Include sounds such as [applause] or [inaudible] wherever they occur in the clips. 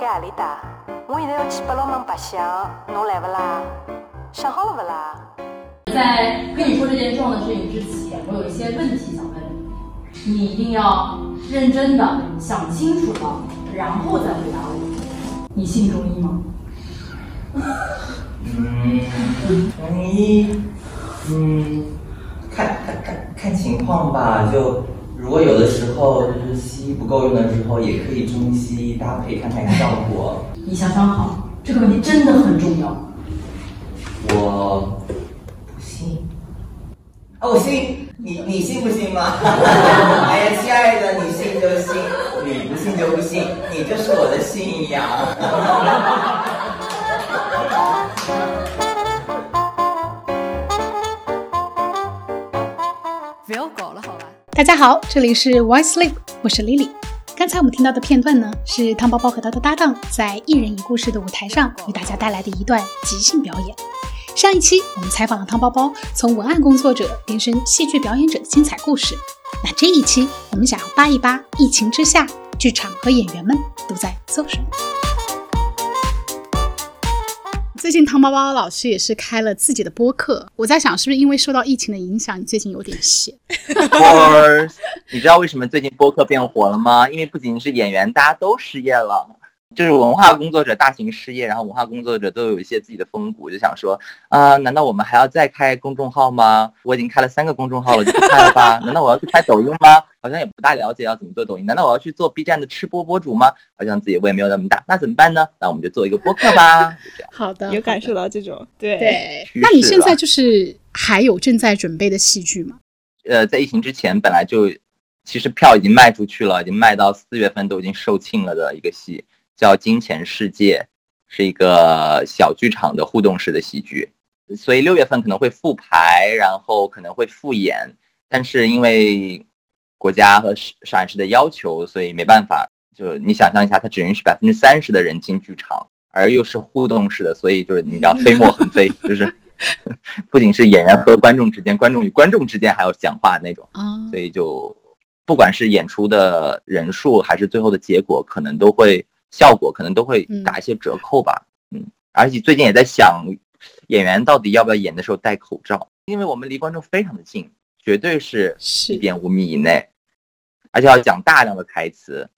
盖何里搭？我现在要去八龙门白相，侬来不啦？想好了不啦？在跟你说这件重要的事情之前，我有一些问题想问你，你一定要认真的想清楚了，然后再回答我。你信中医吗？嗯，中医，嗯，看看看看情况吧。就如果有的时候就是西医不够用的时候，也可以中西医搭配看看效果。你想想好，这个问题真的很重要。我不信。哦，我信。你你信不信吗？[laughs] 哎呀，亲爱的，你信就信，你不信就不信，你就是我的信仰。大家好，这里是 Why Sleep，我是 Lily。刚才我们听到的片段呢，是汤包包和他的搭档在一人一故事的舞台上为大家带来的一段即兴表演。上一期我们采访了汤包包，从文案工作者变身戏剧表演者的精彩故事。那这一期我们想要扒一扒疫情之下，剧场和演员们都在做什么。最近汤包包老师也是开了自己的播客，我在想是不是因为受到疫情的影响，你最近有点闲？你知道为什么最近播客变火了吗？因为不仅是演员，大家都失业了。就是文化工作者大型事业，然后文化工作者都有一些自己的风骨，就想说啊，难道我们还要再开公众号吗？我已经开了三个公众号了，就不开了吧？难道我要去开抖音吗？好像也不大了解要怎么做抖音。难道我要去做 B 站的吃播博主吗？好像自己胃没有那么大，那怎么办呢？那我们就做一个播客吧。[laughs] 好的，有感受到这种对对。那你现在就是还有正在准备的戏剧吗？呃，在疫情之前本来就其实票已经卖出去了，已经卖到四月份都已经售罄了的一个戏。叫《金钱世界》，是一个小剧场的互动式的喜剧，所以六月份可能会复排，然后可能会复演，但是因为国家和上海市的要求，所以没办法。就你想象一下，它只允许百分之三十的人进剧场，而又是互动式的，所以就是你知道飞沫横飞，就是 [laughs] 不仅是演员和观众之间，观众与观众之间还要讲话那种，所以就不管是演出的人数还是最后的结果，可能都会。效果可能都会打一些折扣吧，嗯，而且最近也在想，演员到底要不要演的时候戴口罩，因为我们离观众非常的近，绝对是。一点五米以内，而且要讲大量的台词。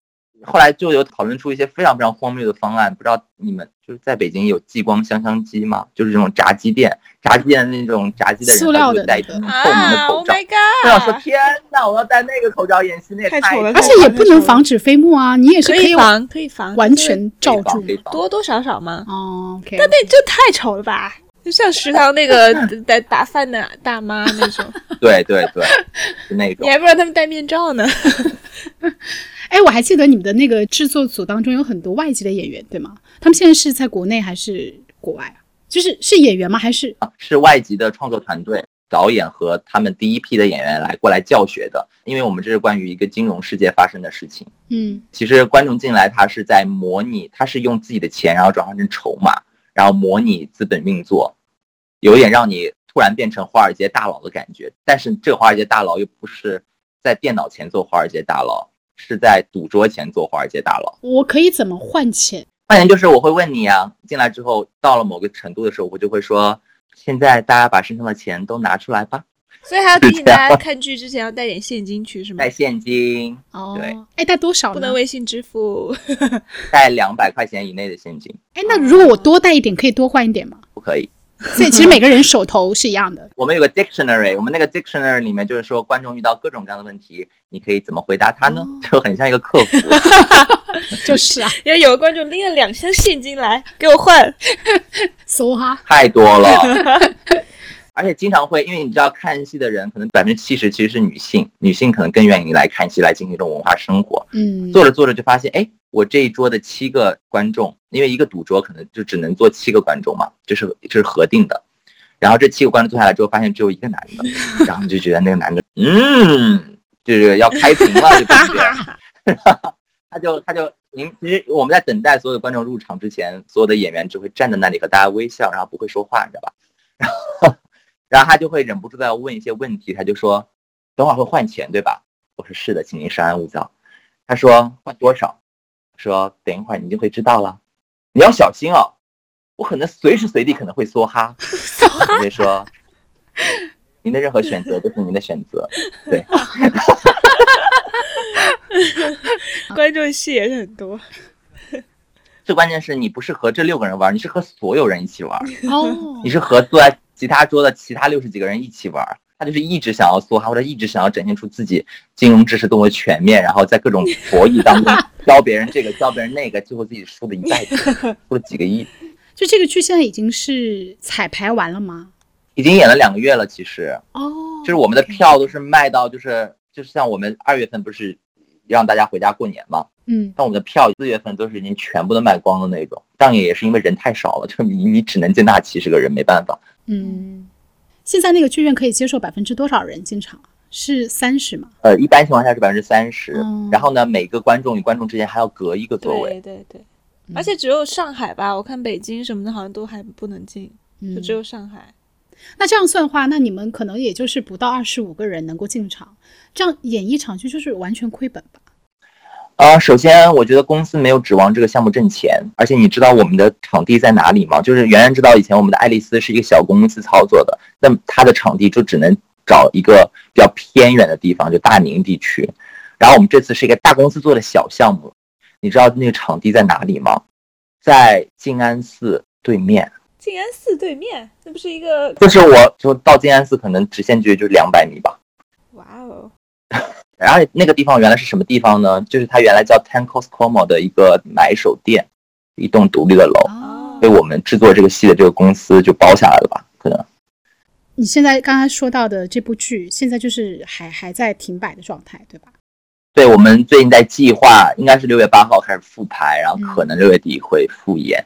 后来就有讨论出一些非常非常荒谬的方案，不知道你们就是在北京有激光香香机吗？就是这种炸鸡店，炸鸡店那种炸鸡的人他会戴一个透明的口罩。我想说，天哪，我要戴那个口罩演戏，那也太丑了。而且也不能防止飞沫啊，你也是可以防，可以防，完全罩住，多多少少嘛。哦，OK。但那就太丑了吧，就像食堂那个 [laughs] 在打饭的大妈那种。对 [laughs] 对对，是那种。你还不让他们戴面罩呢。[laughs] 哎，我还记得你们的那个制作组当中有很多外籍的演员，对吗？他们现在是在国内还是国外啊？就是是演员吗？还是啊？是外籍的创作团队、导演和他们第一批的演员来过来教学的。因为我们这是关于一个金融世界发生的事情。嗯，其实观众进来，他是在模拟，他是用自己的钱，然后转换成筹码，然后模拟资本运作，有点让你突然变成华尔街大佬的感觉。但是这个华尔街大佬又不是在电脑前做华尔街大佬。是在赌桌前做华尔街大佬。我可以怎么换钱？换钱就是我会问你啊，进来之后到了某个程度的时候，我就会说，现在大家把身上的钱都拿出来吧。所以还要提醒大家看剧之前要带点现金去，是吗？带现金哦。对，哎，带多少？不能微信支付。带两百块钱以内的现金。哎，那如果我多带一点，可以多换一点吗？不可以。[laughs] 所以其实每个人手头是一样的。我们有个 dictionary，我们那个 dictionary 里面就是说，观众遇到各种各样的问题，你可以怎么回答他呢？就很像一个客服。[laughs] 就是啊，因为有个观众拎了两箱现金来给我换，[laughs] 搜哈，太多了。而且经常会，因为你知道看戏的人可能百分之七十其实是女性，女性可能更愿意来看戏，来进行一种文化生活。嗯，做着做着就发现，哎，我这一桌的七个观众，因为一个赌桌可能就只能坐七个观众嘛，这是这是核定的。然后这七个观众坐下来之后，发现只有一个男的，然后就觉得那个男的，嗯，就是要开屏了，就感觉。[laughs] 他就他就，您其实我们在等待所有的观众入场之前，所有的演员只会站在那里和大家微笑，然后不会说话，你知道吧？然后。然后他就会忍不住的要问一些问题，他就说：“等会儿会换钱对吧？”我说：“是的，请您稍安勿躁。”他说：“换多少？”说等一会儿你就会知道了，你要小心哦，我可能随时随地可能会梭哈。所以说，您的任何选择都是您的选择，对。[laughs] 观众戏也是很多。最关键是你不是和这六个人玩，你是和所有人一起玩。哦你，是和坐在其他桌的其他六十几个人一起玩。他就是一直想要梭哈，或者一直想要展现出自己金融知识多么全面，然后在各种博弈当中 [laughs] 教别人这个，教别人那个，最后自己输的一败涂地，输了几个亿。[laughs] 就这个剧现在已经是彩排完了吗？已经演了两个月了，其实哦，就是我们的票都是卖到，就是就是像我们二月份不是让大家回家过年嘛，嗯，但我们的票四月份都是已经全部都卖光的那种。上演也是因为人太少了，就是你你只能接纳七十个人，没办法。嗯，现在那个剧院可以接受百分之多少人进场？是三十吗？呃，一般情况下是百分之三十嗯，然后呢，每个观众与观众之间还要隔一个座位。对对对，而且只有上海吧，我看北京什么的好像都还不能进，嗯就只有上海。那这样算的话，那你们可能也就是不到二十五个人能够进场，这样演一场剧就是完全亏本吧？呃，首先我觉得公司没有指望这个项目挣钱，而且你知道我们的场地在哪里吗？就是圆圆知道以前我们的爱丽丝是一个小公司操作的，那么它的场地就只能找一个比较偏远的地方，就大宁地区。然后我们这次是一个大公司做的小项目，你知道那个场地在哪里吗？在静安寺对面。静安寺对面，那不是一个就是我就到静安寺可能直线距离就是两百米吧。哇哦，然后那个地方原来是什么地方呢？就是它原来叫 Tancos Como 的一个买手店，一栋独立的楼，哦被我们制作这个戏的这个公司就包下来了吧？可能你现在刚刚说到的这部剧，现在就是还还在停摆的状态，对吧？对我们最近在计划，应该是六月八号开始复排，然后嗯可能六月底会复演。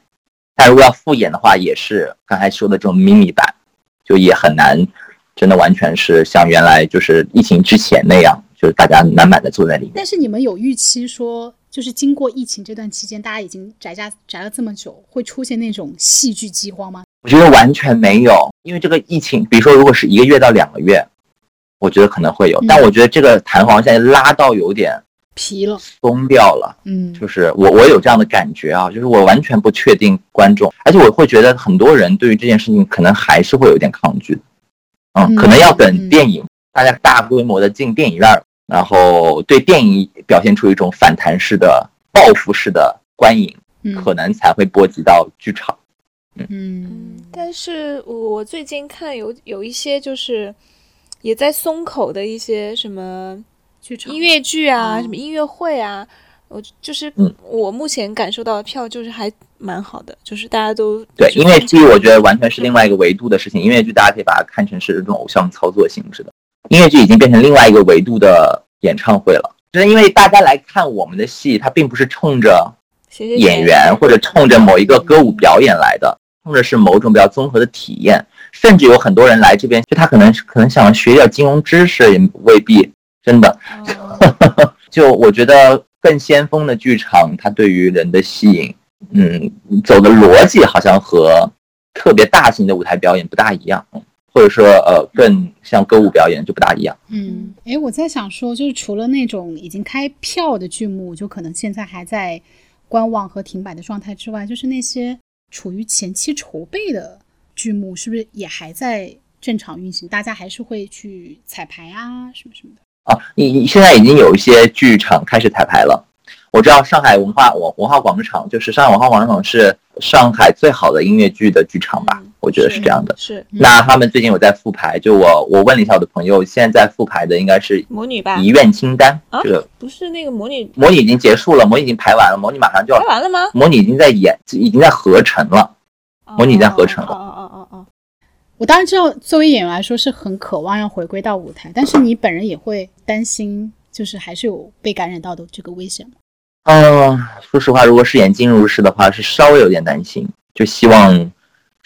但如果要复演的话，也是刚才说的这种 mini 版，就也很难，真的完全是像原来就是疫情之前那样，就是大家满满的坐在里面。但是你们有预期说，就是经过疫情这段期间，大家已经宅家宅了这么久，会出现那种戏剧饥荒吗？我觉得完全没有，因为这个疫情，比如说如果是一个月到两个月，我觉得可能会有，嗯但我觉得这个弹簧现在拉到有点疲了，松掉了。嗯，就是我我有这样的感觉啊，就是我完全不确定观众，而且我会觉得很多人对于这件事情可能还是会有点抗拒，嗯，嗯可能要嗯等电影大家大规模的进电影院，然后对电影表现出一种反弹式的报复式的观影，嗯。可能才会波及到剧场。嗯。但是我我最近看有有一些就是也在松口的一些什么剧场。音乐剧啊，哦什么音乐会啊，我就是嗯。我目前感受到的票就是还蛮好的，就是大家都对，音乐剧我觉得完全是另外一个维度的事情。音乐剧大家可以把它看成是这种偶像操作性质的，音乐剧已经变成另外一个维度的演唱会了。就是因为大家来看我们的戏，它并不是冲着演员或者冲着某一个歌舞表演来的，冲着是某种比较综合的体验。甚至有很多人来这边，就他可能可能想学点金融知识，也未必真的。哦 [laughs] 就我觉得更先锋的剧场，它对于人的吸引，嗯，走的逻辑好像和特别大型的舞台表演不大一样，嗯或者说呃更像歌舞表演就不大一样。嗯，哎，我在想说，就是除了那种已经开票的剧目，就可能现在还在观望和停摆的状态之外，就是那些处于前期筹备的剧目，是不是也还在正常运行？大家还是会去彩排啊，什么什么的。啊，你你现在已经有一些剧场开始彩排了。我知道上海文化文文化广场，就是上海文化广场是上海最好的音乐剧的剧场吧嗯，我觉得是这样的。是那他们最近有在复排，就我我问了一下我的朋友，现在在复排的应该是魔女吧遗？愿清单，啊这个不是那个魔女魔女已经结束了，魔女已经排完了，魔女马上就要拍，完了吗？魔女已经在演，已经在合成了。模拟在合成了哦哦哦哦哦，我当然知道，作为演员来说是很渴望要回归到舞台，但是你本人也会担心，就是还是有被感染到的这个危险吗？嗯，说实话，如果是演进入式的话，是稍微有点担心，就希望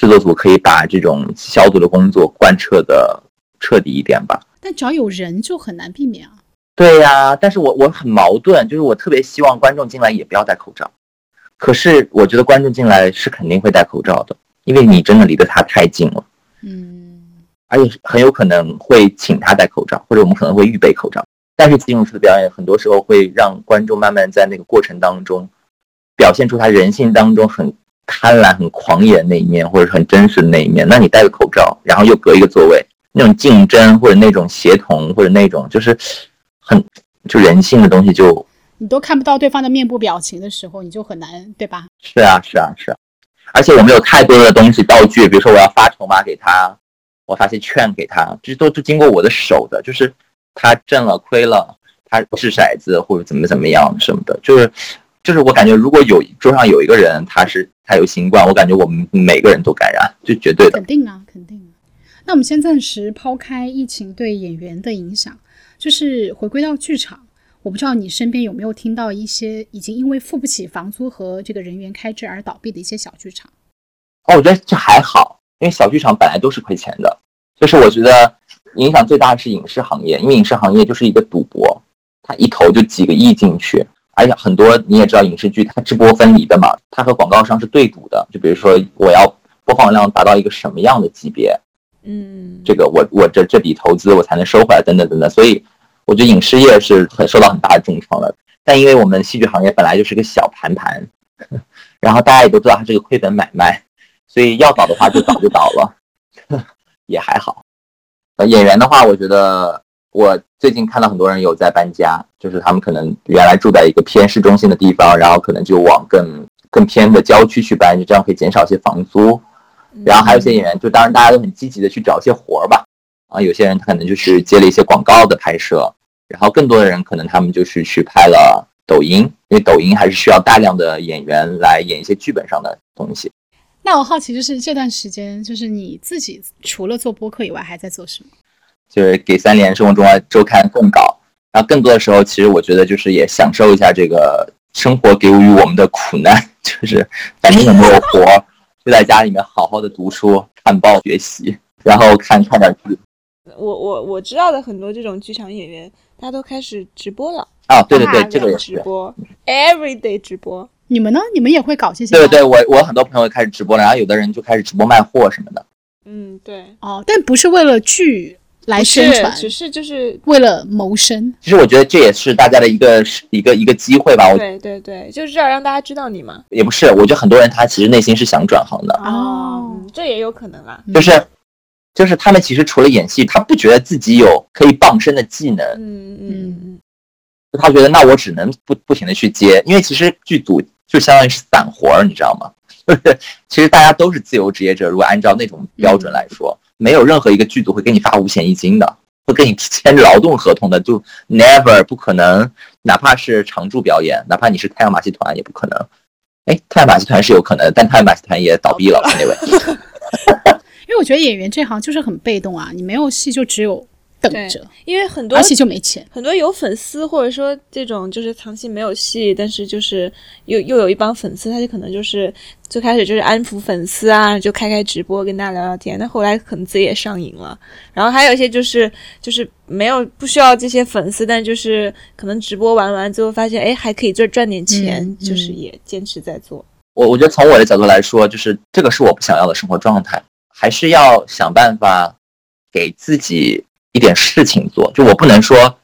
制作组可以把这种消毒的工作贯彻的彻底一点吧。但只要有人就很难避免啊。对呀、但是我我很矛盾，就是我特别希望观众进来也不要戴口罩，可是我觉得观众进来是肯定会戴口罩的，因为你真的离得他太近了，嗯，而且很有可能会请他戴口罩，或者我们可能会预备口罩。但是进入式的表演很多时候会让观众慢慢在那个过程当中表现出他人性当中很贪婪、很狂野的那一面，或者是很真实的那一面。那你戴个口罩，然后又隔一个座位，那种竞争或者那种协同或者那种就是很就人性的东西就你都看不到对方的面部表情的时候，你就很难，对吧？是啊，是啊，是啊。而且我们有太多的东西道具，比如说我要发筹码给他，我发些券给他，这都是经过我的手的，就是他挣了亏了，他掷骰子或者怎么怎么样什么的，就是就是我感觉如果有桌上有一个人他是他有新冠，我感觉我们每个人都感染，就绝对的肯。定啊，肯定啊。那我们先暂时抛开疫情对演员的影响，就是回归到剧场。我不知道你身边有没有听到一些已经因为付不起房租和这个人员开支而倒闭的一些小剧场。哦，我觉得这还好，因为小剧场本来都是亏钱的。就是我觉得影响最大的是影视行业，因为影视行业就是一个赌博，它一投就几个亿进去，而且很多你也知道影视剧它直播分离的嘛，它和广告商是对赌的。就比如说我要播放量达到一个什么样的级别，嗯，这个我我这这笔投资我才能收回来，等等等等。所以我觉得影视业是很受到很大的重创的。但因为我们戏剧行业本来就是个小盘盘，[laughs] 然后大家也都知道它是个亏本买卖，所以要倒的话就早就倒了，[laughs] 也还好。呃，演员的话，我觉得我最近看到很多人有在搬家，就是他们可能原来住在一个偏市中心的地方，然后可能就往更更偏的郊区去搬，就这样可以减少一些房租。然后还有一些演员，就当然大家都很积极的去找一些活儿吧。啊，有些人他可能就是接了一些广告的拍摄，然后更多的人可能他们就是去拍了抖音，因为抖音还是需要大量的演员来演一些剧本上的东西。那我好奇，就是这段时间，就是你自己除了做播客以外，还在做什么？就是给三联生活中外周刊供稿，然后更多的时候，其实我觉得就是也享受一下这个生活给予我们的苦难，就是反正也没有活，就在家里面好好的读书、看报、学习，然后看看点剧。我我我知道的很多这种剧场演员，他都开始直播了，啊，对对对，这个也是。直播，everyday 直播。你们呢？你们也会搞这些？对对对，我我很多朋友开始直播了，然后有的人就开始直播卖货什么的。嗯，对，哦，但不是为了剧来宣传，只是就是，为了谋生。其实我觉得这也是大家的一个一个一个机会吧。我对对对，就是要让大家知道你嘛。也不是，我觉得很多人他其实内心是想转行的，哦嗯，这也有可能啊。就是就是他们其实除了演戏，他不觉得自己有可以傍身的技能，嗯嗯嗯他觉得那我只能不不停的去接，因为其实剧组就相当于是散活儿，你知道吗？[laughs] 就是其实大家都是自由职业者，如果按照那种标准来说，没有任何一个剧组会给你发五险一金的，会跟你签劳动合同的，就 never 不可能，哪怕是常驻表演，哪怕你是太阳马戏团也不可能。哎，太阳马戏团是有可能，但太阳马戏团也倒闭了倒闭，anyway。[laughs] 因为我觉得演员这行就是很被动啊，你没有戏就只有等对着，因为很多而且就没钱。很多有粉丝，或者说这种就是长期没有戏，但是就是又又有一帮粉丝，他就可能就是最开始就是安抚粉丝啊，就开开直播跟大家聊聊天，但后来可能自己也上瘾了。然后还有一些就是就是没有不需要这些粉丝，但就是可能直播玩完最后发现，哎，还可以赚赚点钱，嗯就是嗯也坚持在做。我我觉得从我的角度来说，就是这个是我不想要的生活状态，还是要想办法给自己一点事情做。就我不能说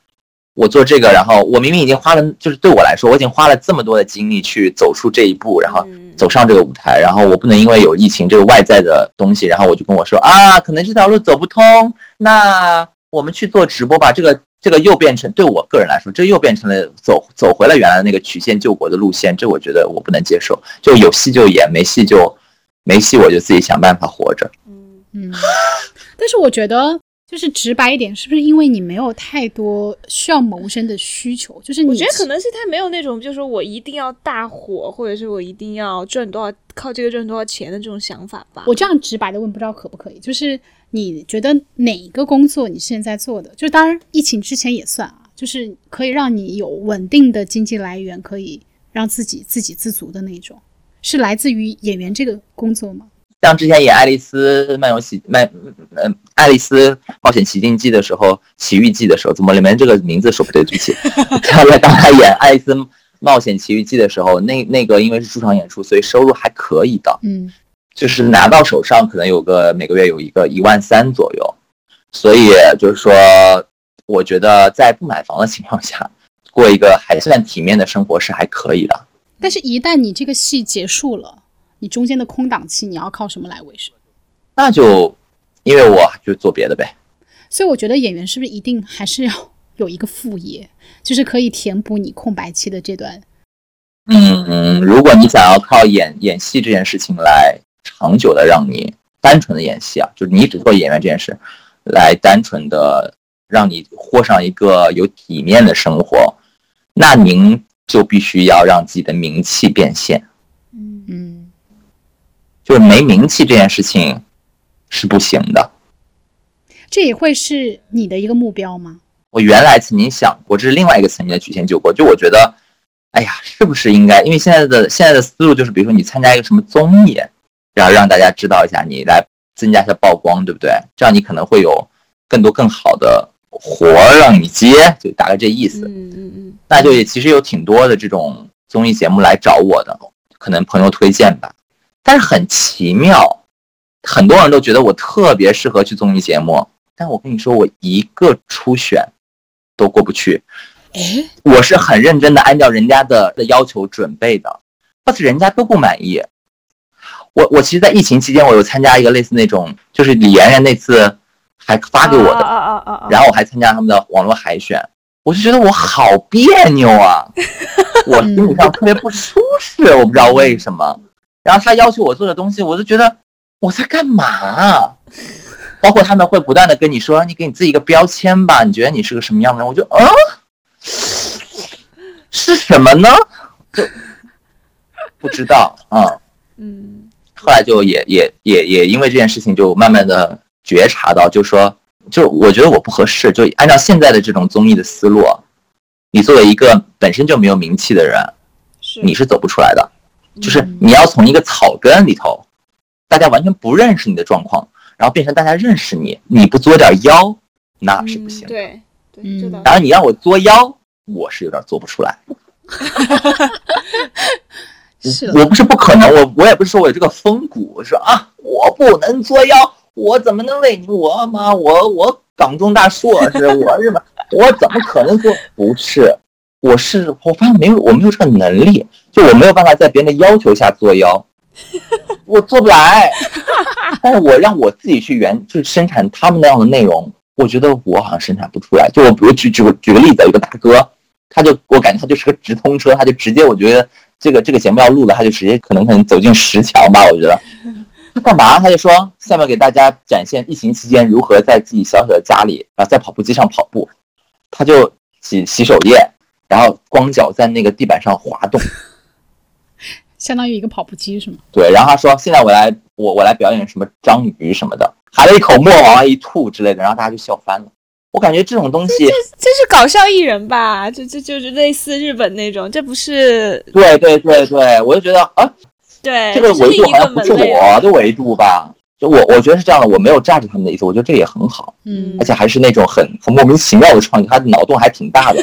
我做这个，然后我明明已经花了，就是对我来说，我已经花了这么多的精力去走出这一步，然后嗯走上这个舞台，然后我不能因为有疫情这个外在的东西，然后我就跟我说啊，可能这条路走不通，那我们去做直播吧。这个这个又变成对我个人来说，这又变成了走走回了原来的那个曲线救国的路线，这我觉得我不能接受。就有戏就演，没戏就没戏，我就自己想办法活着。嗯嗯，[laughs] 但是我觉得就是直白一点，是不是因为你没有太多需要谋生的需求？就是你我觉得可能是他没有那种，就是说我一定要大火，或者是我一定要赚多少，靠这个赚多少钱的这种想法吧。我这样直白的问，不知道可不可以？就是你觉得哪个工作你现在做的，就当然疫情之前也算啊，就是可以让你有稳定的经济来源，可以让自己自给自足的那种，是来自于演员这个工作吗？像之前演《爱丽丝漫游奇漫》嗯，《爱丽丝冒险奇境记》的时候，奇遇记的时候，怎么里面这个名字说不对？对不起。[laughs] 他在当他演《爱丽丝冒险奇遇记》的时候，那那个因为是驻场演出，所以收入还可以的，嗯就是拿到手上可能有个每个月有一个一万三左右。所以就是说，我觉得在不买房的情况下，过一个还算体面的生活是还可以的。但是，一旦你这个戏结束了，你中间的空档期，你要靠什么来维持？那就因为我就做别的呗。所以，我觉得演员是不是一定还是要有一个副业，就是可以填补你空白期的这段？嗯，如果你想要靠演演戏这件事情来长久的让你单纯的演戏啊，就是你只做演员这件事，来单纯的让你过上一个有体面的生活，那您就必须要让自己的名气变现。就是没名气这件事情是不行的。这也会是你的一个目标吗？我原来曾经想过，这是另外一个层面的曲线救国。就我觉得，哎呀，是不是应该？因为现在的现在的思路就是，比如说你参加一个什么综艺，然后让大家知道一下你，来增加一下曝光，对不对？这样你可能会有更多更好的活儿让你接，就大概这意思。嗯嗯嗯。那就也其实有挺多的这种综艺节目来找我的，可能朋友推荐吧。但是很奇妙，很多人都觉得我特别适合去综艺节目。但我跟你说，我一个初选都过不去。哎，我是很认真的按照人家的的要求准备的，但是人家都不满意。我我其实，在疫情期间，我有参加一个类似那种，就是李妍妍那次还发给我的，然后我还参加他们的网络海选，我就觉得我好别扭啊，[laughs] 我心理上特别不舒适，我不知道为什么。然后他要求我做的东西，我就觉得我在干嘛？包括他们会不断的跟你说，你给你自己一个标签吧，你觉得你是个什么样的人？我就啊，是什么呢？就不知道啊。[laughs] 嗯。后来就也也也也因为这件事情，就慢慢的觉察到，就说，就我觉得我不合适。就按照现在的这种综艺的思路，你作为一个本身就没有名气的人，你是走不出来的。就是你要从一个草根里头，大家完全不认识你的状况。然后变成大家认识你，你不作点妖，那是不行。对，对，当然你让我作妖，我是有点做不出来。[laughs] 是，我不是不可能，我我也不是说我有这个风骨，我说啊，我不能作妖，我怎么能为你？我妈，我我港中大硕士，我日本，我怎么可能做？不是，我是我发现没有，我没有这个能力，就我没有办法在别人的要求下作妖。我做不来，[laughs] 但是我让我自己去原就是生产他们那样的内容，我觉得我好像生产不出来。就我比如举举个举个例子，有个大哥，他就我感觉他就是个直通车，他就直接我觉得这个这个节目要录了，他就直接可能可能走进十强吧。我觉得他干嘛？他就说下面给大家展现疫情期间如何在自己小小的家里啊，在跑步机上跑步，他就洗洗手液，然后光脚在那个地板上滑动。[laughs] 相当于一个跑步机是吗？对，然后他说：“现在我来，我我来表演什么章鱼什么的，含了一口沫往外一吐之类的，然后大家就笑翻了。我感觉这种东西，这这是搞笑艺人吧？这这就是类似日本那种，这不是？对对对对，我就觉得啊，对，这个维度好像不是我的维度吧？就我我觉得是这样的，我没有榨着他们的意思，我觉得这也很好，嗯，而且还是那种很很莫名其妙的创意，他的脑洞还挺大的。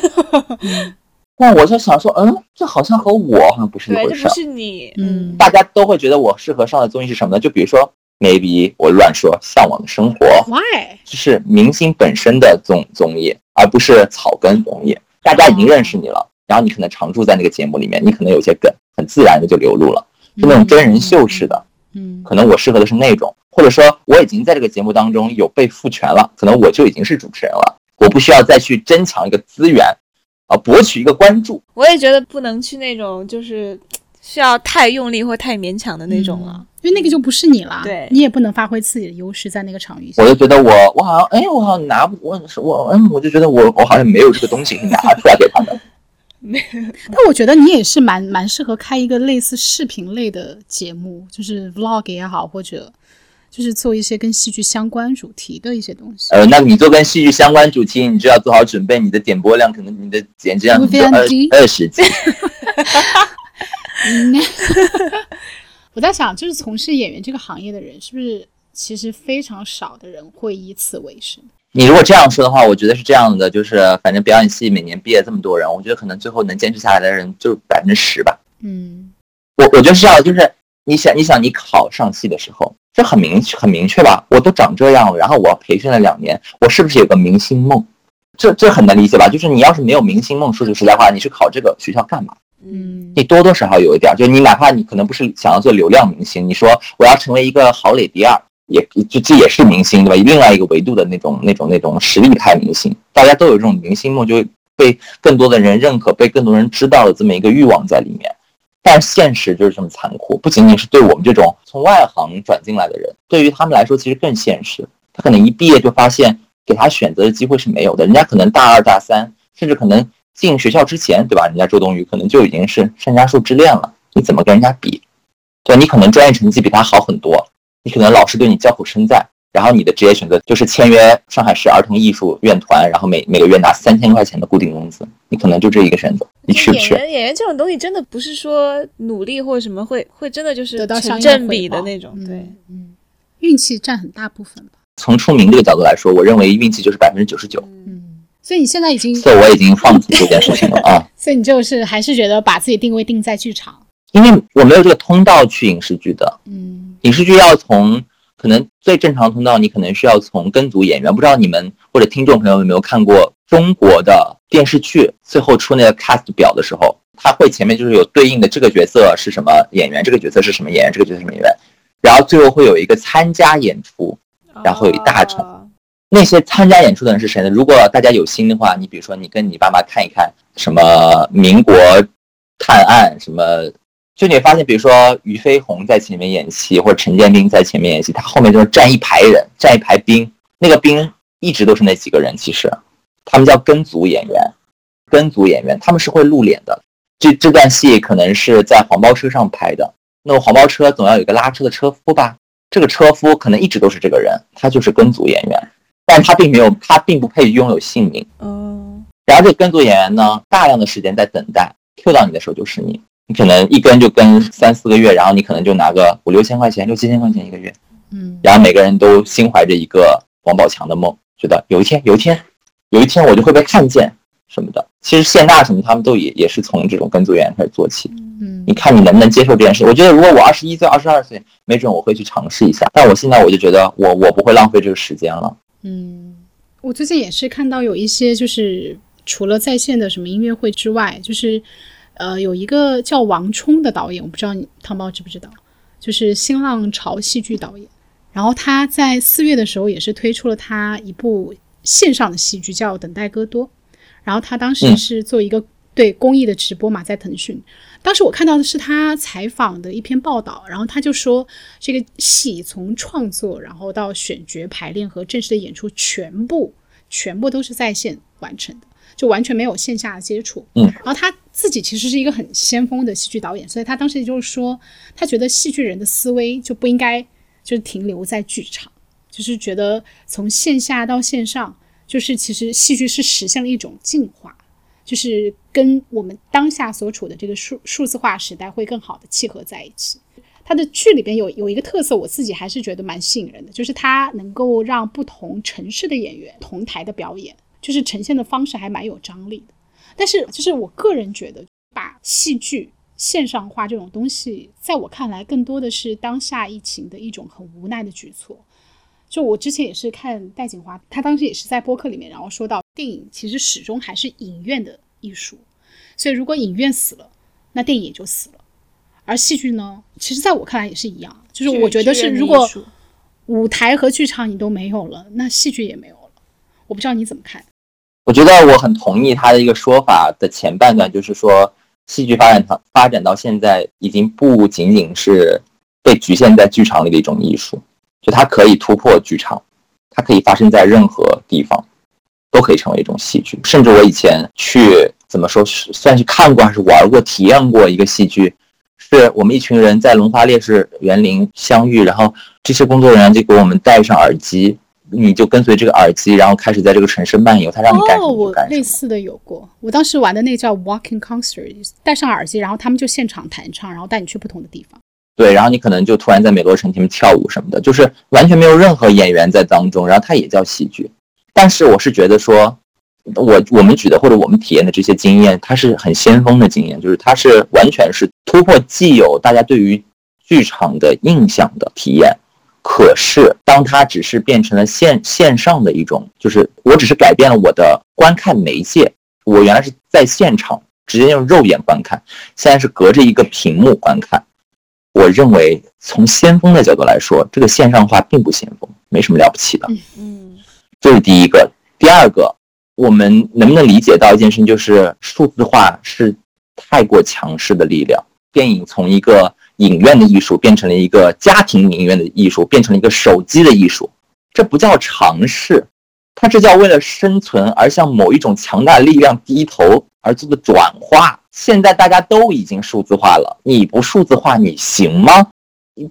[laughs] 那我就想说，嗯，这好像和我好像不是一回事。这不是你，嗯，大家都会觉得我适合上的综艺是什么呢？就比如说，maybe 我乱说，《向往的生活》，why？就是明星本身的综综艺，而不是草根综艺。大家已经认识你了，然后你可能常驻在那个节目里面，你可能有些梗，很自然的就流露了，是那种真人秀式的。嗯，可能我适合的是那种，或者说我已经在这个节目当中有被赋权了，可能我就已经是主持人了，我不需要再去争抢一个资源。啊，博取一个关注，我也觉得不能去那种就是需要太用力或太勉强的那种了，因为那个就不是你了，对你也不能发挥自己的优势在那个场域下。我就觉得我我好像哎，我好像拿不我我嗯，我就觉得我我好像没有这个东西拿出来给他们。[laughs] 但我觉得你也是蛮蛮适合开一个类似视频类的节目，就是 vlog 也好，或者。就是做一些跟戏剧相关主题的一些东西。呃，那你做跟戏剧相关主题，你就要做好准备，你的点播量可能你的点击量二二十几。[laughs] [laughs] 我在想，就是从事演员这个行业的人，是不是其实非常少的人会以此为生？你如果这样说的话，我觉得是这样的，就是反正表演系每年毕业这么多人，我觉得可能最后能坚持下来的人就百分之十吧。嗯，我我觉得是这样，就是你想，你想你考上戏的时候。这很明很明确吧？我都长这样了，然后我培训了两年，我是不是有个明星梦？这这很难理解吧？就是你要是没有明星梦，说句实在话，你去考这个学校干嘛？嗯你多多少少有一点儿，就你哪怕你可能不是想要做流量明星，你说我要成为一个郝蕾迪尔，也就这也是明星对吧？另外一个维度的那种那种那种实力派明星，大家都有这种明星梦，就被更多的人认可，被更多人知道的这么一个欲望在里面。但现实就是这么残酷，不仅仅是对我们这种从外行转进来的人，对于他们来说其实更现实。他可能一毕业就发现给他选择的机会是没有的，人家可能大二大三，甚至可能进学校之前，对吧？人家周冬雨可能就已经是山楂树之恋了，你怎么跟人家比？对你可能专业成绩比他好很多，你可能老师对你交口称赞，然后你的职业选择就是签约上海市儿童艺术院团，然后每每个月拿三千块钱的固定工资，你可能就这一个选择，你去不去？演员演员这种东西真的不是说努力或者什么会会真的就是得到相成正比的那种，对。运气占很大部分吧。从出名这个角度来说，我认为运气就是百分之九十九，嗯，所以你现在已经，所以我已经放弃这件事情了啊。[laughs] 所以你就是还是觉得把自己定位定在剧场。因为我没有这个通道去影视剧的，嗯影视剧要从可能最正常通道，你可能需要从跟组演员。不知道你们或者听众朋友有没有看过中国的电视剧，最后出那个 cast 表的时候，他会前面就是有对应的这个角色是什么演员，这个角色是什么演员，这个角色是什么演员，然后最后会有一个参加演出，然后有一大场。哦那些参加演出的人是谁呢？如果大家有心的话，你比如说你跟你爸妈看一看什么《民国探案》什么，就你发现，比如说俞飞鸿在前面演戏，或者陈建斌在前面演戏，他后面就是站一排人，站一排兵，那个兵一直都是那几个人，其实他们叫跟组演员，跟组演员他们是会露脸的。这这段戏可能是在黄包车上拍的，那么黄包车总要有一个拉车的车夫吧？这个车夫可能一直都是这个人，他就是跟组演员。但他并没有，他并不配拥有姓名。嗯，然后这个跟组演员呢，大量的时间在等待，Q 到你的时候就是你，你可能一跟就跟三四个月，然后你可能就拿个五六千块钱、六七千块钱一个月，嗯然后每个人都心怀着一个王宝强的梦，觉得有一天，有一天，有一天我就会被看见什么的。其实谢娜什么他们都也也是从这种跟组员开始做起。嗯你看你能不能接受这件事？我觉得如果我二十一岁、二十二岁，没准我会去尝试一下。但我现在我就觉得我我不会浪费这个时间了。嗯，我最近也是看到有一些，就是除了在线的什么音乐会之外，就是呃有一个叫王冲的导演，我不知道你汤包知不知道，就是新浪潮戏剧导演。然后他在四月的时候也是推出了他一部线上的戏剧，叫《等待戈多》。然后他当时嗯是做一个对公益的直播嘛，在腾讯。当时我看到的是他采访的一篇报道，然后他就说这个戏从创作，然后到选角、排练和正式的演出，全部全部都是在线完成的，就完全没有线下的接触。嗯，然后他自己其实是一个很先锋的戏剧导演，所以他当时就是说，他觉得戏剧人的思维就不应该就是停留在剧场，就是觉得从线下到线上，就是其实戏剧是实现了一种进化。就是跟我们当下所处的这个数数字化时代会更好的契合在一起。他的剧里边有有一个特色，我自己还是觉得蛮吸引人的，就是他能够让不同城市的演员同台的表演，就是呈现的方式还蛮有张力的。但是，就是我个人觉得，把戏剧线上化这种东西，在我看来，更多的是当下疫情的一种很无奈的举措。就我之前也是看戴锦华，他当时也是在播客里面，然后说到电影其实始终还是影院的艺术，所以如果影院死了，那电影也就死了。而戏剧呢，其实在我看来也是一样，就是我觉得是如果舞台和剧场你都没有了，那戏剧也没有了。我不知道你怎么看？我觉得我很同意他的一个说法的前半段，就是说戏剧发展到发展到现在，已经不仅仅是被局限在剧场里的一种艺术，就它可以突破剧场，它可以发生在任何地方，都可以成为一种戏剧。甚至我以前去怎么说，算是看过还是玩过、体验过一个戏剧，是我们一群人在龙华烈士园林相遇，然后这些工作人员就给我们戴上耳机。你就跟随这个耳机，然后开始在这个城市漫游。它让你干什哦，么就我干什么。类似的有过，我当时玩的那个叫 Walking Concert，戴上耳机，然后他们就现场弹唱，然后带你去不同的地方。对，然后你可能就突然在美罗城前面跳舞什么的，就是完全没有任何演员在当中，然后它也叫戏剧。但是我是觉得说，我我们举的或者我们体验的这些经验，它是很先锋的经验，就是它是完全是突破既有大家对于剧场的印象的体验。可是，当它只是变成了线线上的一种，就是我只是改变了我的观看媒介，我原来是在现场，直接用肉眼观看，现在是隔着一个屏幕观看。我认为从先锋的角度来说，这个线上化并不先锋，没什么了不起的。嗯这是第一个。第二个，我们能不能理解到一件事情，就是数字化是太过强势的力量。电影从一个影院的艺术变成了一个家庭影院的艺术，变成了一个手机的艺术，这不叫尝试，它这叫为了生存而向某一种强大力量低头而做的转化。现在大家都已经数字化了，你不数字化你行吗？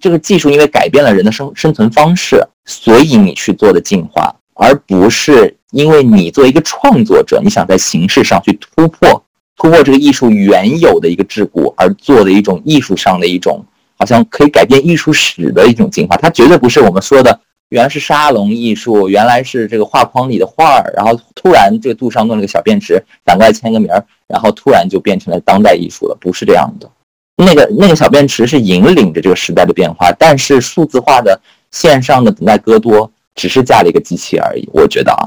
这个技术因为改变了人的生生存方式，所以你去做的进化，而不是因为你作为一个创作者，你想在形式上去突破突破这个艺术原有的一个桎梏，而做的一种艺术上的一种好像可以改变艺术史的一种进化。它绝对不是我们说的原来是沙龙艺术，原来是这个画框里的画儿，然后突然这个杜尚弄了个小便池，反过来签个名儿，然后突然就变成了当代艺术了，不是这样的。那个那个小便池是引领着这个时代的变化，但是数字化的线上的等待戈多只是架了一个机器而已。我觉得啊，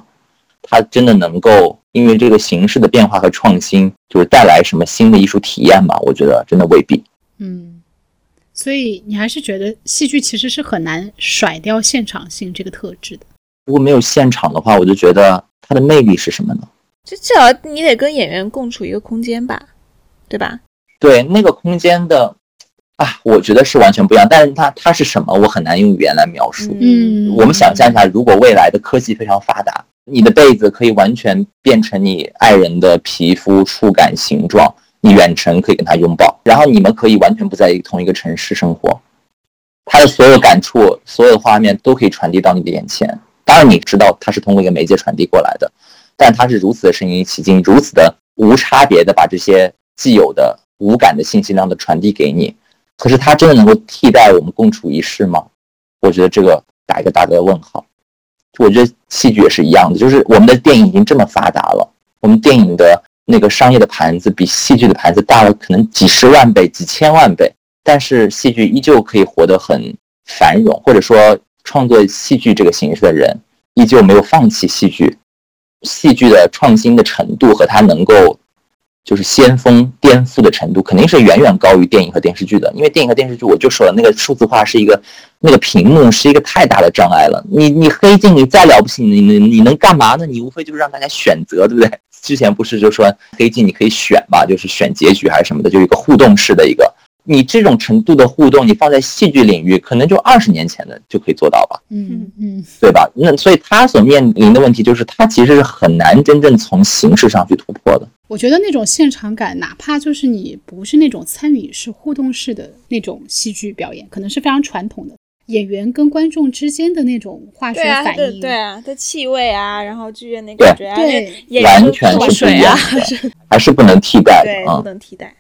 它真的能够因为这个形式的变化和创新，就是带来什么新的艺术体验吗？我觉得真的未必。嗯，所以你还是觉得戏剧其实是很难甩掉现场性这个特质的。如果没有现场的话，我就觉得它的魅力是什么呢？就至少你得跟演员共处一个空间吧，对吧？对那个空间的啊，我觉得是完全不一样。但是它它是什么，我很难用语言来描述。嗯我们想象一下，如果未来的科技非常发达，你的被子可以完全变成你爱人的皮肤、触感、形状，你远程可以跟他拥抱，然后你们可以完全不在同一个城市生活，他的所有感触、所有的画面都可以传递到你的眼前。当然，你知道他是通过一个媒介传递过来的，但他是如此的身临其境，如此的无差别的把这些既有的无感的信息量的传递给你。可是他真的能够替代我们共处一室吗？我觉得这个打一个大的问号。我觉得戏剧也是一样的，就是我们的电影已经这么发达了，我们电影的那个商业的盘子比戏剧的盘子大了可能几十万倍、几千万倍，但是戏剧依旧可以活得很繁荣，或者说创作戏剧这个形式的人依旧没有放弃戏剧，戏剧的创新的程度和它能够就是先锋颠覆的程度，肯定是远远高于电影和电视剧的。因为电影和电视剧，我就说了，那个数字化是一个那个屏幕是一个太大的障碍了。你你黑镜你再了不起，你你你能干嘛呢？你无非就是让大家选择，对不对？之前不是就说黑镜你可以选嘛，就是选结局还是什么的，就一个互动式的一个。你这种程度的互动，你放在戏剧领域，可能就二十年前的就可以做到吧。嗯嗯对吧？那所以他所面临的问题就是，他其实是很难真正从形式上去突破的。我觉得那种现场感，哪怕就是你不是那种参与式、互动式的那种戏剧表演，可能是非常传统的演员跟观众之间的那种化学反应。的对啊，的气味啊，然后剧院那对感觉啊，对那演员完全是不一水啊样，的，[laughs] 还是不能替代对，的对不。能替代。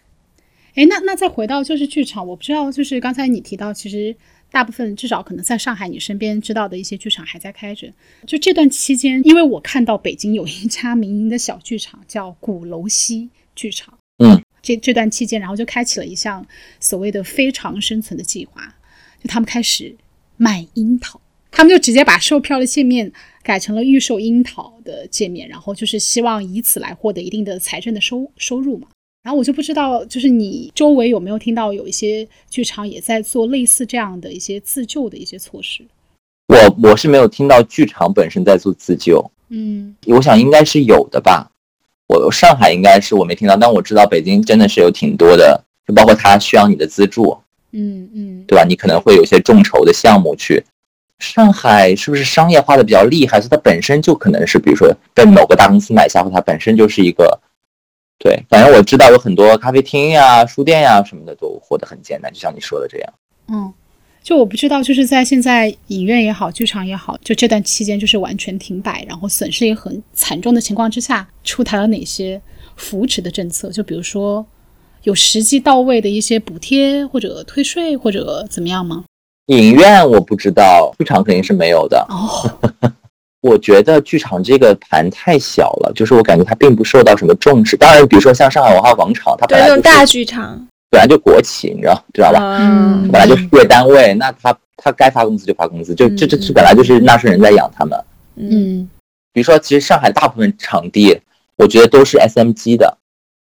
哎，那那再回到就是剧场，我不知道，就是刚才你提到，其实大部分至少可能在上海你身边知道的一些剧场还在开着。就这段期间，因为我看到北京有一家民营的小剧场叫鼓楼西剧场，嗯，这这段期间，然后就开启了一项所谓的非常生存的计划，就他们开始卖樱桃，他们就直接把售票的界面改成了预售樱桃的界面，然后就是希望以此来获得一定的财政的收收入嘛。然后我就不知道，就是你周围有没有听到有一些剧场也在做类似这样的一些自救的一些措施？我我是没有听到剧场本身在做自救，嗯我想应该是有的吧。我上海应该是我没听到，但我知道北京真的是有挺多的，就包括他需要你的资助，嗯嗯，对吧？你可能会有一些众筹的项目去。上海是不是商业化的比较厉害？所以它本身就可能是，比如说被某个大公司买下，或它本身就是一个，对，反正我知道有很多咖啡厅呀、书店呀什么的都活得很艰难，就像你说的这样。嗯，就我不知道，就是在现在影院也好，剧场也好，就这段期间就是完全停摆，然后损失也很惨重的情况之下，出台了哪些扶持的政策？就比如说有实际到位的一些补贴或者退税或者怎么样吗？影院我不知道，剧场肯定是没有的。哦，[laughs] 我觉得剧场这个盘太小了，就是我感觉它并不受到什么重视。当然，比如说像上海文化广场，它对本来就是那种大剧场，本来就国企，你知道知道吧？嗯，本来就事业单位，那他他该发工资就发工资，就这这这本来就是纳税人在养他们。嗯嗯比如说，其实上海大部分场地，我觉得都是 SMG 的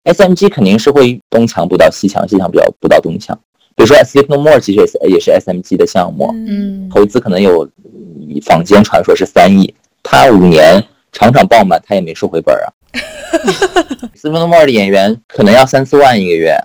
，SMG 肯定是会东墙补到西墙，西墙补到补到东墙。比如说 Sleep No More 其实也是也是 SMG 的项目，嗯投资可能有坊间传说是三亿，他五年场场爆满，他也没收回本儿啊。Sleep No More 的演员可能要三四万一个月，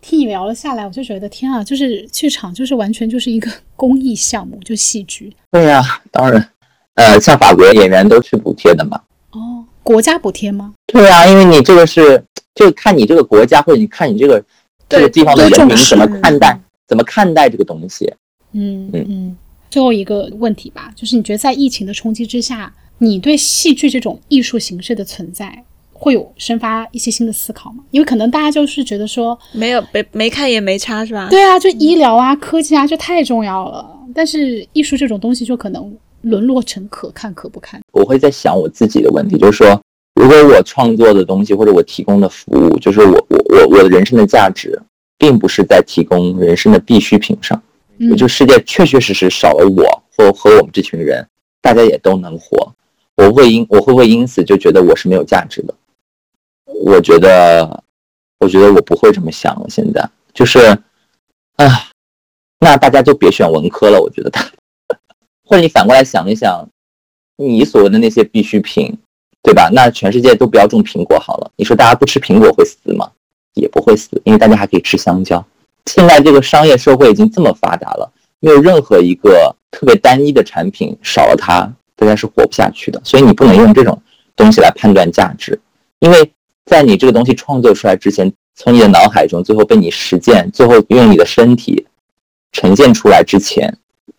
听你聊了下来，我就觉得天啊，就是剧场就是完全就是一个公益项目，就戏剧对呀、当然，呃，像法国演员都是补贴的嘛。哦，国家补贴吗？对啊，因为你这个是就看你这个国家或者你看你这个这个地方的人民怎么看待怎么看待这个东西。嗯嗯嗯。最后一个问题吧，就是你觉得在疫情的冲击之下，你对戏剧这种艺术形式的存在会有生发一些新的思考吗？因为可能大家就是觉得说，没有没没看也没差是吧？对啊，就医疗啊、科技啊，就太重要了。但是艺术这种东西就可能沦落成可看可不看。我会在想我自己的问题，就是说，如果我创作的东西或者我提供的服务，就是我我我我的人生的价值，并不是在提供人生的必需品上，嗯也就世界确确实实少了我或和我们这群人，大家也都能活，我会因我会不会因此就觉得我是没有价值的？我觉得，我觉得我不会这么想了。现在就是，啊，那大家就别选文科了。我觉得，[laughs] 或者你反过来想一想，你所谓的那些必需品，对吧？那全世界都不要种苹果好了。你说大家不吃苹果会死吗？也不会死，因为大家还可以吃香蕉。现在这个商业社会已经这么发达了，没有任何一个特别单一的产品少了它，大家是活不下去的。所以你不能用这种东西来判断价值，因为在你这个东西创作出来之前，从你的脑海中最后被你实践，最后用你的身体呈现出来之前，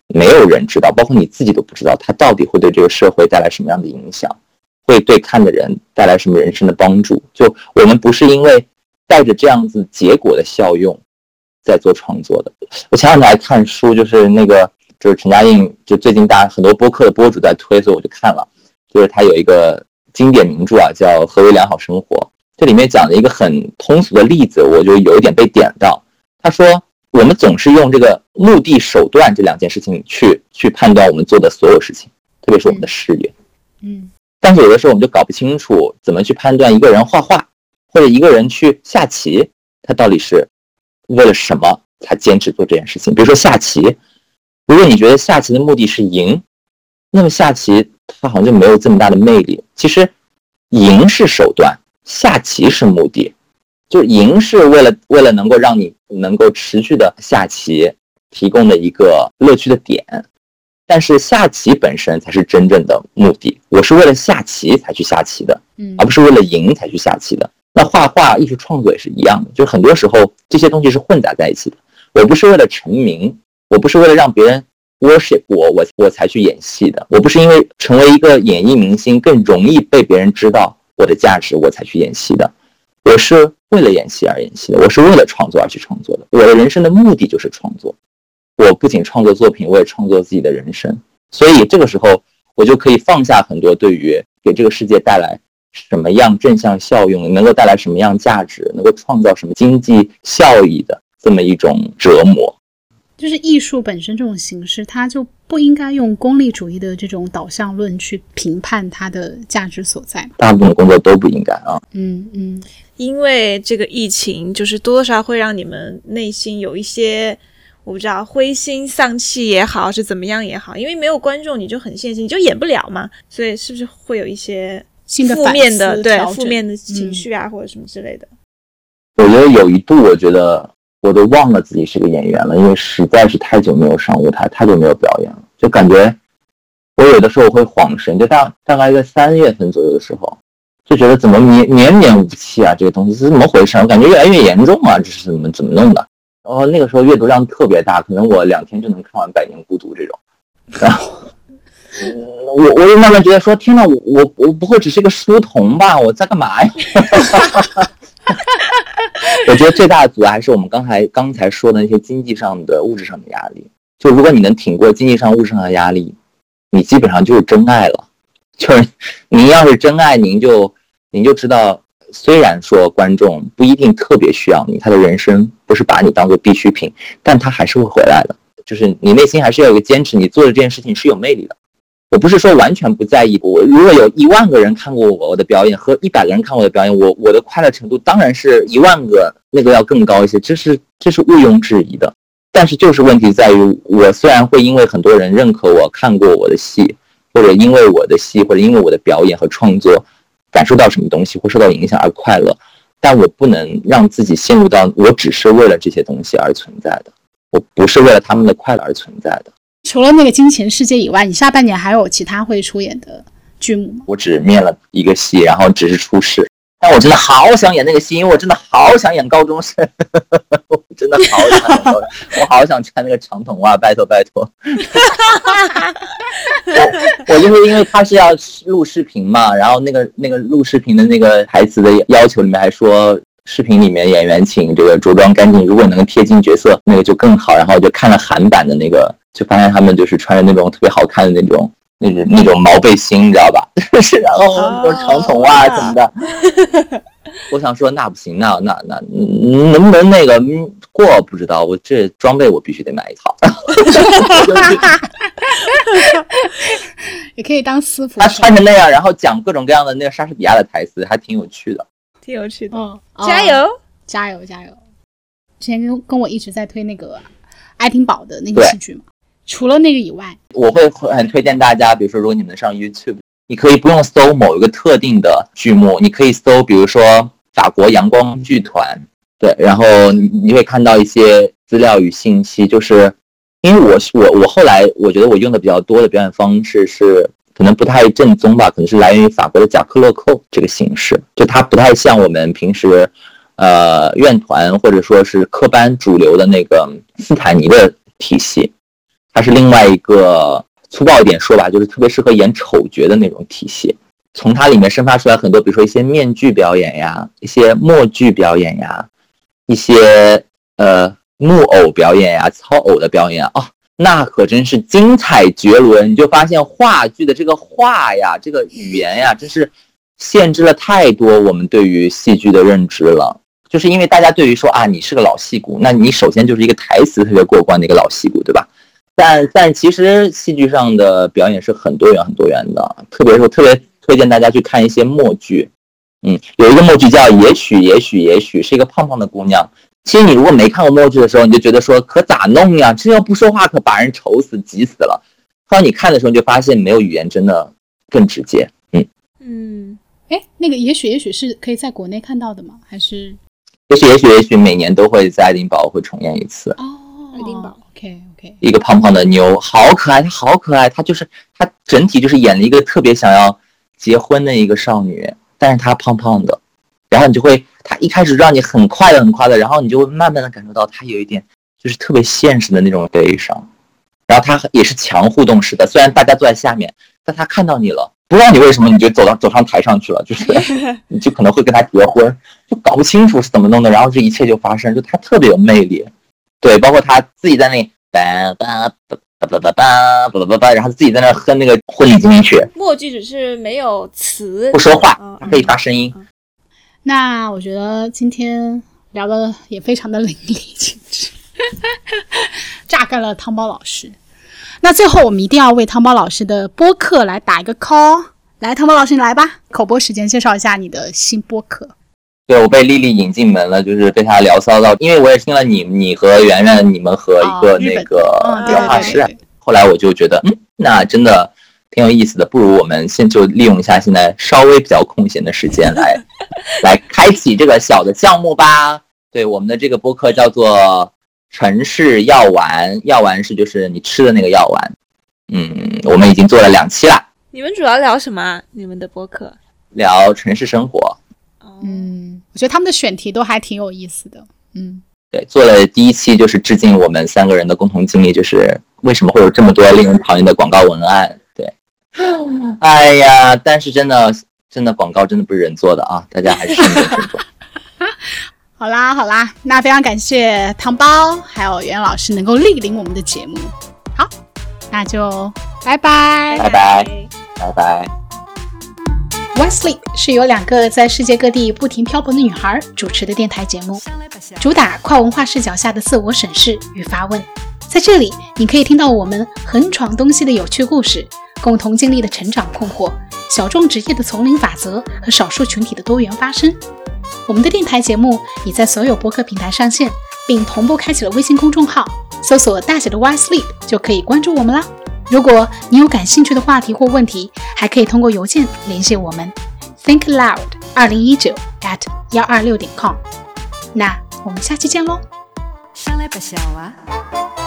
没有人知道，包括你自己都不知道，它到底会对这个社会带来什么样的影响，会对看的人带来什么人生的帮助。就我们不是因为带着这样子结果的效用在做创作的。我前两天还看书，就是那个就是陈嘉映，就最近大家很多播客的播主在推，所以我就看了。就是他有一个经典名著啊，叫《何为良好生活》。这里面讲了一个很通俗的例子，我就有一点被点到。他说，我们总是用这个目的、手段这两件事情去去判断我们做的所有事情，特别是我们的事业。嗯但是有的时候我们就搞不清楚怎么去判断一个人画画，或者一个人去下棋，他到底是为了什么才坚持做这件事情。比如说下棋，如果你觉得下棋的目的是赢，那么下棋它好像就没有这么大的魅力。其实，赢是手段，下棋是目的。就是赢是为了为了能够让你能够持续的下棋提供的一个乐趣的点，但是下棋本身才是真正的目的。我是为了下棋才去下棋的，嗯而不是为了赢才去下棋的。那画画、艺术创作也是一样的，就是很多时候这些东西是混杂在一起的。我不是为了成名，我不是为了让别人 worship 我，我我才去演戏的。我不是因为成为一个演艺明星更容易被别人知道我的价值，我才去演戏的。我是为了演戏而演戏的，我是为了创作而去创作的。我的人生的目的就是创作。我不仅创作作品，我也创作自己的人生。所以这个时候，我就可以放下很多对于给这个世界带来什么样正向效用，能够带来什么样价值，能够创造什么经济效益的这么一种折磨。就是艺术本身这种形式，它就不应该用功利主义的这种导向论去评判它的价值所在。大部分工作都不应该啊。嗯嗯因为这个疫情，就是多多少少会让你们内心有一些，我不知道灰心丧气也好，是怎么样也好，因为没有观众，你就很现实，你就演不了嘛，所以是不是会有一些负面的对负面的嗯情绪啊，或者什么之类的？我觉得有一度，我觉得我都忘了自己是个演员了，因为实在是太久没有上舞台，太久没有表演了，就感觉我有的时候会恍神，就大大概在三月份左右的时候，就觉得怎么绵绵绵无期啊，这个东西是怎么回事？我感觉越来越严重啊，这是怎么怎么弄的？然后那个时候阅读量特别大，可能我两天就能看完《百年孤独》这种，然后。[laughs] 嗯我我就慢慢觉得说，天呐，我我我不会只是一个书童吧？我在干嘛呀？[laughs] 我觉得最大的阻碍还是我们刚才刚才说的那些经济上的、物质上的压力。就如果你能挺过经济上、物质上的压力，你基本上就是真爱了。就是您要是真爱，您就您就知道，虽然说观众不一定特别需要你，他的人生不是把你当做必需品，但他还是会回来的。就是你内心还是要有一个坚持，你做的这件事情是有魅力的。我不是说完全不在意，我如果有一万个人看过我我的表演和一百个人看我的表演，我我的快乐程度当然是一万个那个要更高一些，这是这是毋庸置疑的。但是就是问题在于，我虽然会因为很多人认可我看过我的戏，或者因为我的戏，或者因为我的表演和创作感受到什么东西或受到影响而快乐，但我不能让自己陷入到我只是为了这些东西而存在的，我不是为了他们的快乐而存在的。除了那个《金钱世界》以外，你下半年还有其他会出演的剧目吗？我只面了一个戏，然后只是初试，但我真的好想演那个戏，因为我真的好想演高中生，[laughs] 我真的好想，我好想穿那个长筒袜，拜托拜托。我 [laughs] 我就是因为他是要录视频嘛，然后那个那个录视频的那个台词的要求里面还说，视频里面演员请这个着装干净，如果能贴近角色，那个就更好。然后我就看了韩版的那个，就发现他们就是穿着那种特别好看的那种那种那种毛背心，你知道吧？[laughs] 是然后那种长筒袜什么的。[laughs] 我想说那不行，那那那嗯能不能那个嗯过不知道，我这装备我必须得买一套。[laughs] 也可以当私服他。穿成那样，然后讲各种各样的那个莎士比亚的台词，还挺有趣的。挺有趣的。嗯，加油！哦加油加油！之前跟跟我一直在推那个爱丁堡的那个戏剧嘛，除了那个以外，我会很推荐大家，比如说，如果你们上 YouTube，你可以不用搜某一个特定的剧目，你可以搜，比如说法国阳光剧团，对，然后你会看到一些资料与信息，就是因为我是我我后来我觉得我用的比较多的表演方式是可能不太正宗吧，可能是来源于法国的贾克勒寇这个形式，就它不太像我们平时呃院团或者说是科班主流的那个斯坦尼的体系，它是另外一个粗暴一点说吧，就是特别适合演丑角的那种体系。从它里面生发出来很多，比如说一些面具表演呀，一些默剧表演呀，一些呃木偶表演呀、操偶的表演啊，哦那可真是精彩绝伦。你就发现话剧的这个话呀，这个语言呀，真是限制了太多我们对于戏剧的认知了。就是因为大家对于说啊，你是个老戏骨，那你首先就是一个台词特别过关的一个老戏骨，对吧？但但其实戏剧上的表演是很多元很多元的，特别是我特别推荐大家去看一些默剧。嗯，有一个默剧叫《也许也许也许》，是一个胖胖的姑娘。其实你如果没看过默剧的时候，你就觉得说可咋弄呀？这要不说话可把人愁死急死了。当你看的时候，你就发现没有语言真的更直接。嗯，嗯，哎，那个也许也许是可以在国内看到的吗？还是也许也许也许每年都会在爱丁堡会重演一次。哦，爱丁堡？OK OK，一个胖胖的妞，好可爱，她好可爱，她就是她整体就是演了一个特别想要结婚的一个少女，但是她胖胖的，然后你就会，她一开始让你很快的很快的，然后你就会慢慢的感受到她有一点就是特别现实的那种悲伤，然后她也是强互动式的，虽然大家坐在下面，但她看到你了，不知道你为什么你就走到走上台上去了，就是 [laughs] 你就可能会跟她结婚，就搞不清楚是怎么弄的，然后这一切就发生，就她特别有魅力。对，包括他自己在那里叭叭叭叭叭叭叭叭叭叭，然后自己在那哼那个婚礼进行曲，默剧只是没有词不，说话可以发声音。那我觉得今天聊的也非常的淋漓尽致，榨干了汤包老师。那最后我们一定要为汤包老师的播客来打一个 call。来，汤包老师你来吧，口播时间，介绍一下你的新播客。对我被丽丽引进门了，就是被她聊骚到，因为我也听了你你和圆圆你们和一个那个嗯，对电话室，对对对，后来我就觉得，嗯，那真的挺有意思的，不如我们先就利用一下现在稍微比较空闲的时间来 [laughs] 来开启这个小的项目吧。对，我们的这个播客叫做城市药丸，药丸是就是你吃的那个药丸。嗯，我们已经做了两期了，你们主要聊什么啊？你们的播客？聊城市生活。哦，嗯，我觉得他们的选题都还挺有意思的。嗯，对，做了第一期就是致敬我们三个人的共同经历，就是为什么会有这么多令人讨厌的广告文案。对，[laughs] 哎呀，但是真的真的广告真的不是人做的啊，大家还是慎重慎重。[laughs] 好啦好啦，那非常感谢糖包还有袁老师能够莅临我们的节目。好，那就拜拜。拜拜拜拜。One Sleep 是由两个在世界各地不停漂泊的女孩主持的电台节目，主打跨文化视角下的自我审视与发问。在这里，你可以听到我们横闯东西的有趣故事，共同经历的成长困惑、小众职业的丛林法则和少数群体的多元发声。我们的电台节目已在所有播客平台上线，并同步开启了微信公众号，搜索大写的 Y Sleep 就可以关注我们啦。如果你有感兴趣的话题或问题，还可以通过邮件联系我们，think loud 二零一九 at 幺二六点 com。那我们下期见喽。上来不小娃。